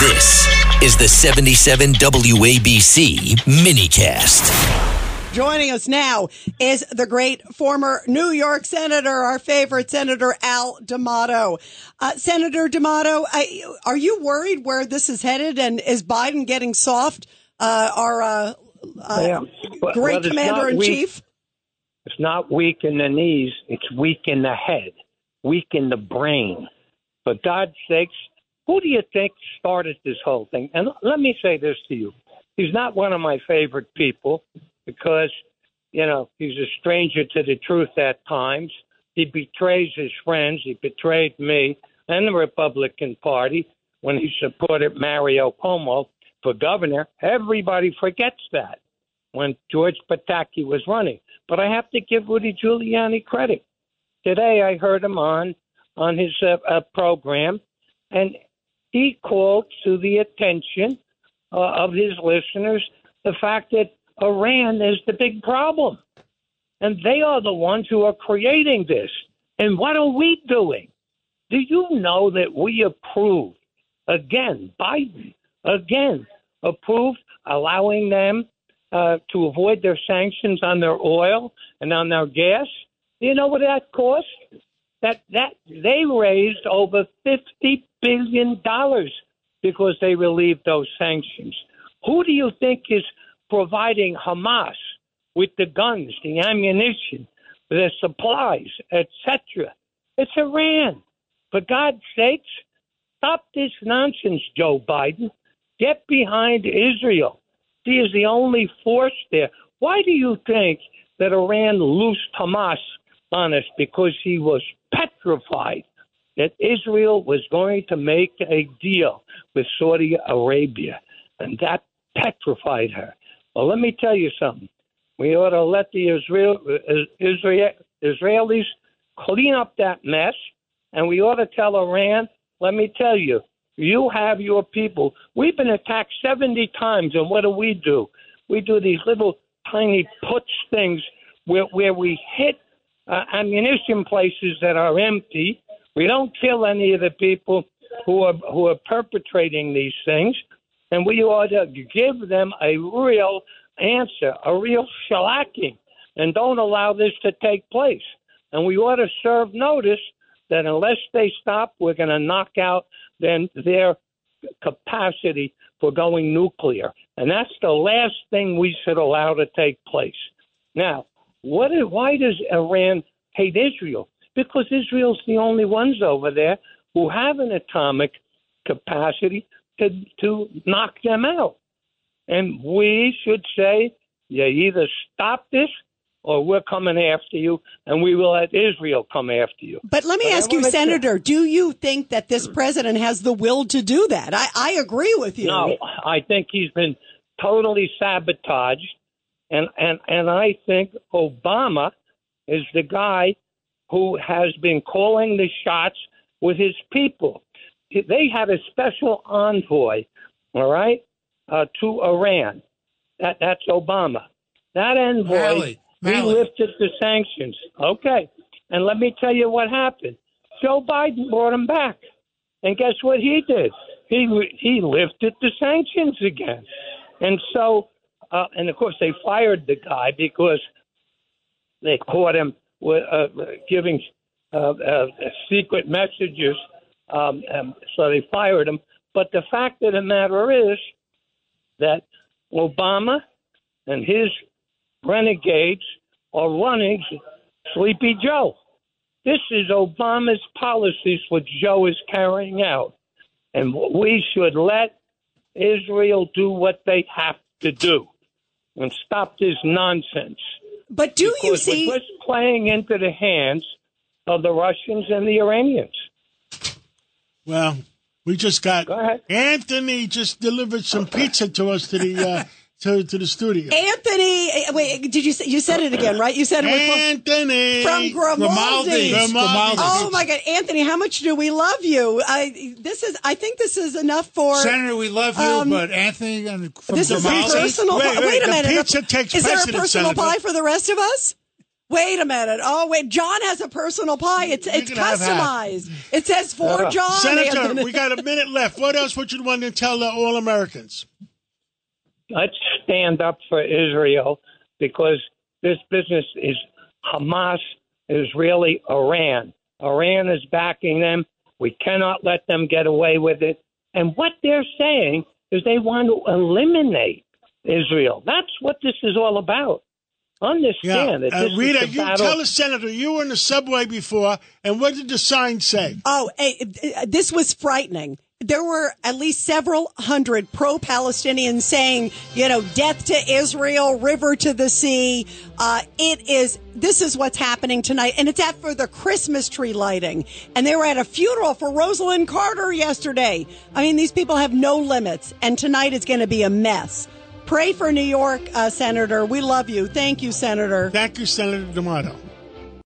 This is the 77 WABC minicast. Joining us now is the great former New York Senator, our favorite Senator Al D'Amato. Uh, Senator D'Amato, I, are you worried where this is headed? And is Biden getting soft? Uh, our uh, uh, Well, great well, commander in weak, chief? It's not weak in the knees, it's weak in the head, weak in the brain. For God's sakes, who do you think started this whole thing? And let me say this to you. He's not one of my favorite people because, you know, he's a stranger to the truth at times. He betrays his friends. He betrayed me and the Republican Party when he supported Mario Cuomo for governor. Everybody forgets that when George Pataki was running. But I have to give Rudy Giuliani credit. Today I heard him on on his uh, uh, program, and he called to the attention uh, of his listeners the fact that Iran is the big problem, and they are the ones who are creating this. And what are we doing? Do you know that we approved again, Biden again approved allowing them uh, to avoid their sanctions on their oil and on their gas. Do you know what that cost? That that they raised over fifty billion dollars because they relieved those sanctions. Who do you think is providing Hamas with the guns, the ammunition, the supplies, etc.? It's Iran. For God's sakes, stop this nonsense, Joe Biden. Get behind Israel. He is the only force there. Why do you think that Iran loosed Hamas on us? Because he was petrified that Israel was going to make a deal with Saudi Arabia, and that petrified her. Well, let me tell you something. We ought to let the Israel, uh, Israel, Israelis clean up that mess, and we ought to tell Iran, let me tell you, you have your people. We've been attacked 70 times, and what do we do? We do these little tiny putsch things where, where we hit uh, ammunition places that are empty. We don't kill any of the people who are who are perpetrating these things, and we ought to give them a real answer, a real shellacking, and don't allow this to take place. And we ought to serve notice that unless they stop, we're going to knock out then their capacity for going nuclear. And that's the last thing we should allow to take place. Now, what? Is, why does Iran hate Israel? Because Israel's the only ones over there who have an atomic capacity to to knock them out. And we should say, you either stop this or we're coming after you, and we will let Israel come after you. But let me But ask you, Senator, do you think that this president has the will to do that? I, I agree with you. No, I think he's been totally sabotaged, and and and I think Obama is the guy who has been calling the shots with his people. They had a special envoy, all right, uh, to Iran. That that's Obama. That envoy Malley, he lifted the sanctions. Okay, and let me tell you what happened. Joe Biden brought him back. And guess what he did? He he lifted the sanctions again, and so uh, and of course they fired the guy because they caught him with uh, giving uh, uh, secret messages. Um, um, so they fired him. But the fact of the matter is that Obama and his renegades are running Sleepy Joe. This is Obama's policies, which Joe is carrying out. And we should let Israel do what they have to do and stop this nonsense. But do you see? we're just playing into the hands of the Russians and the Iranians. Well, we just got Go ahead. Anthony just delivered some pizza to us to the uh, to to the studio. Anthony, eh, wait, did you say, you said it again, right? You said it was Anthony from Grimaldi. Grimaldi. Oh my God, Anthony, how much do we love you? I this is I think this is enough for Senator, we love you, Um, but Anthony and from this is a personal. Wait, wait, a minute. pizza takes is there a personal Senator. pie for the rest of us? Wait a minute. Oh, wait. John has a personal pie. It's it's can have customized. It says for Uh, John. Senator, Anthony. we got a minute left. What else would you want to tell all Americans? Let's stand up for Israel because this business is Hamas is really Iran. Iran is backing them. We cannot let them get away with it. And what they're saying is they want to eliminate Israel. That's what this is all about. Understand that Uh, Rita, is the you battle. tell the senator you were in the subway before, and what did the sign say? Oh, eh, this was frightening. There were at least several hundred pro Palestinians saying, you know, death to Israel, river to the sea. Uh, it is, this is what's happening tonight. And it's after the Christmas tree lighting. And they were at a funeral for Rosalynn Carter yesterday. I mean, these people have no limits. And tonight is going to be a mess. Pray for New York, uh, Senator. We love you. Thank you, Senator. Thank you, Senator D'Amato.